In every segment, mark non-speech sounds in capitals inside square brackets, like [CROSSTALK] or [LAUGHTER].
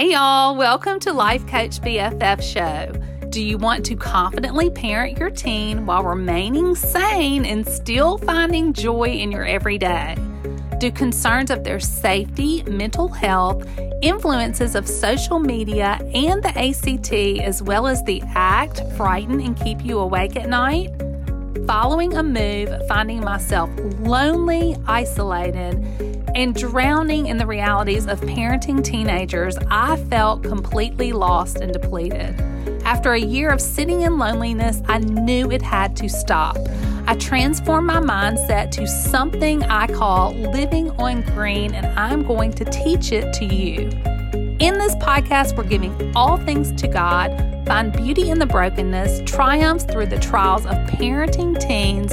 Hey, y'all, welcome to Life Coach BFF Show. Do you want to confidently parent your teen while remaining sane and still finding joy in your everyday? Do concerns of their safety, mental health, influences of social media, and the ACT, as well as the ACT, frighten and keep you awake at night? Following a move, finding myself lonely, isolated, and drowning in the realities of parenting teenagers, I felt completely lost and depleted. After a year of sitting in loneliness, I knew it had to stop. I transformed my mindset to something I call living on green, and I'm going to teach it to you. In this podcast, we're giving all things to God, find beauty in the brokenness, triumphs through the trials of parenting teens,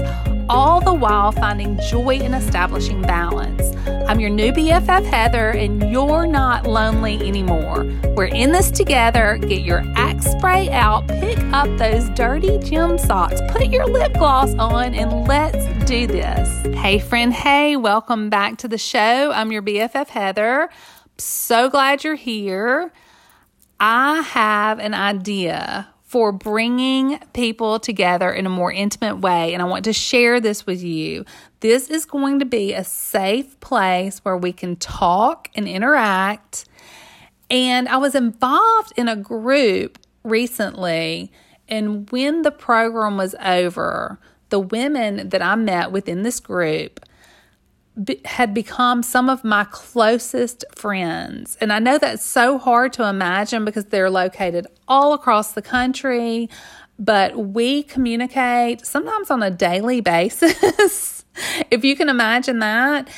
all the while finding joy in establishing balance. I'm your new BFF, Heather, and you're not lonely anymore. We're in this together. Get your axe spray out, pick up those dirty gym socks, put your lip gloss on, and let's do this. Hey, friend, hey, welcome back to the show. I'm your BFF, Heather. So glad you're here. I have an idea for bringing people together in a more intimate way. And I want to share this with you. This is going to be a safe place where we can talk and interact. And I was involved in a group recently, and when the program was over, the women that I met within this group be, had become some of my closest friends. And I know that's so hard to imagine because they're located all across the country, but we communicate sometimes on a daily [LAUGHS] basis, if you can imagine that.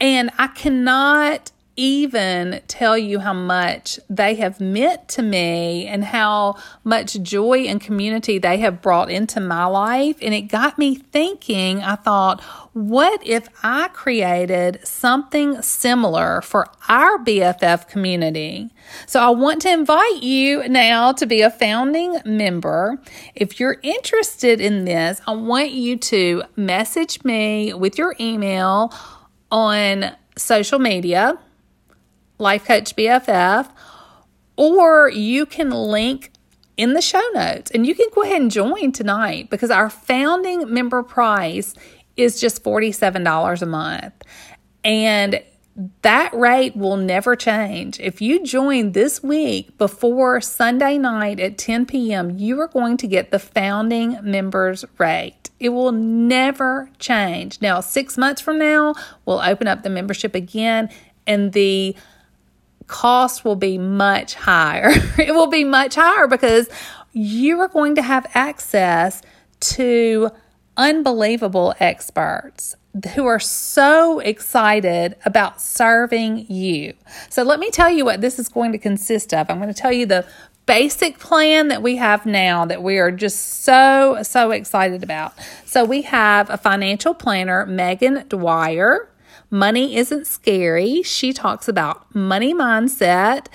And I cannot even tell you how much they have meant to me and how much joy and community they have brought into my life. And it got me thinking, I thought, what if I created something similar for our BFF community? So I want to invite you now to be a founding member. If you're interested in this, I want you to message me with your email on social media Life Coach BFF, or you can link in the show notes and you can go ahead and join tonight because our founding member price is just $47 a month. And that rate will never change. If you join this week before Sunday night at 10 p.m., you are going to get the founding members rate. It will never change. Now, six months from now, we'll open up the membership again, and the cost will be much higher. [LAUGHS] it will be much higher because you are going to have access to unbelievable experts who are so excited about serving you. So, let me tell you what this is going to consist of. I'm going to tell you the basic plan that we have now that we are just so, so excited about. So, we have a financial planner, Megan Dwyer. Money Isn't Scary. She talks about money mindset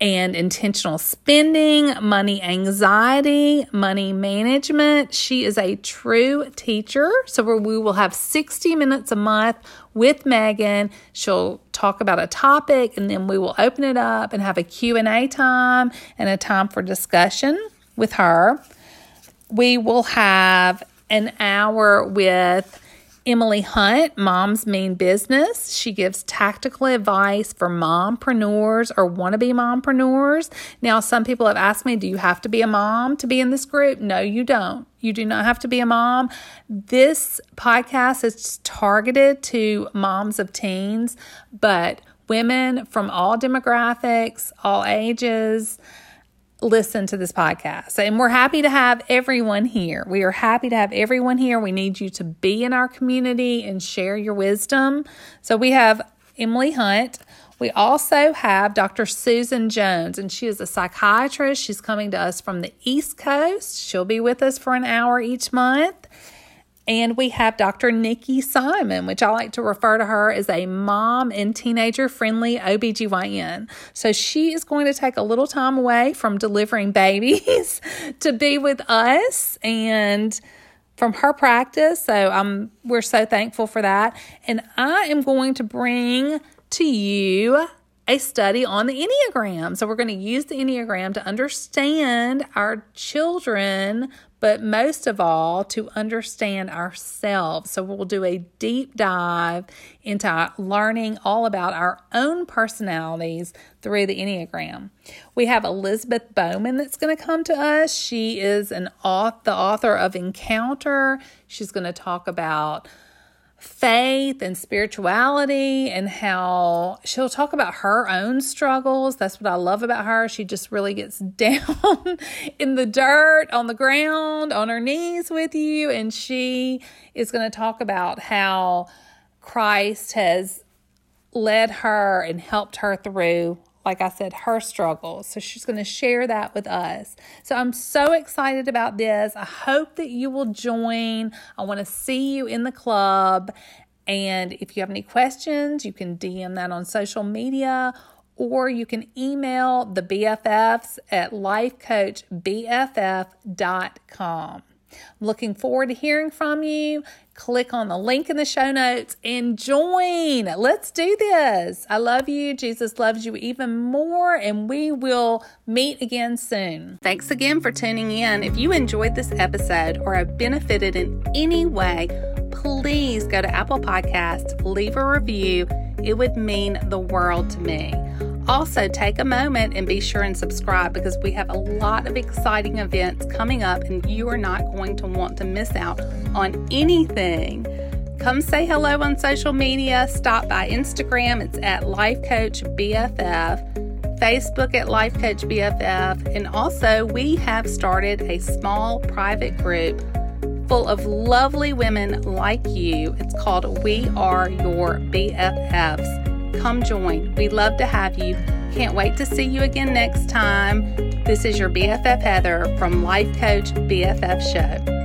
and intentional spending, money anxiety, money management. She is a true teacher. So we will have 60 minutes a month with Megan. She'll talk about a topic and then we will open it up and have a Q&A time and a time for discussion with her. We will have an hour with Emily Hunt, Mom's Mean Business. She gives tactical advice for mompreneurs or wannabe mompreneurs. Now, some people have asked me, do you have to be a mom to be in this group? No, you don't. You do not have to be a mom. This podcast is targeted to moms of teens, but women from all demographics, all ages, listen to this podcast. And we're happy to have everyone here. We are happy to have everyone here. We need you to be in our community and share your wisdom. So we have Emily Hunt. We also have Dr. Susan Jones, and she is a psychiatrist. She's coming to us from the East Coast. She'll be with us for an hour each month. And we have Dr. Nikki Simon, which I like to refer to her as a mom and teenager friendly OBGYN. So she is going to take a little time away from delivering babies [LAUGHS] to be with us and from her practice. So um, we're so thankful for that. And I am going to bring to you a study on the Enneagram. So, we're going to use the Enneagram to understand our children, but most of all, to understand ourselves. So, we'll do a deep dive into learning all about our own personalities through the Enneagram. We have Elizabeth Bowman that's going to come to us. She is an author, the author of Encounter. She's going to talk about faith and spirituality and how she'll talk about her own struggles. That's what I love about her. She just really gets [LAUGHS] down in the dirt, on the ground, on her knees with you. And she is going to talk about how Christ has led her and helped her through like I said, her struggles. So she's going to share that with us. So I'm so excited about this. I hope that you will join. I want to see you in the club. And if you have any questions, you can DM that on social media or you can email the BFFs at lifecoachbff.com. I'm looking forward to hearing from you. Click on the link in the show notes and join. Let's do this. I love you. Jesus loves you even more, and we will meet again soon. Thanks again for tuning in. If you enjoyed this episode or have benefited in any way, please go to Apple Podcasts, leave a review. It would mean the world to me. Also, take a moment and be sure and subscribe because we have a lot of exciting events coming up, and you are not going to want to miss out on anything. Come say hello on social media. Stop by Instagram, it's at Life Coach BFF, Facebook at Life Coach BFF, and also we have started a small private group full of lovely women like you. It's called We Are Your BFFs. Come join. We'd love to have you. Can't wait to see you again next time. This is your BFF Heather from Life Coach BFF Show.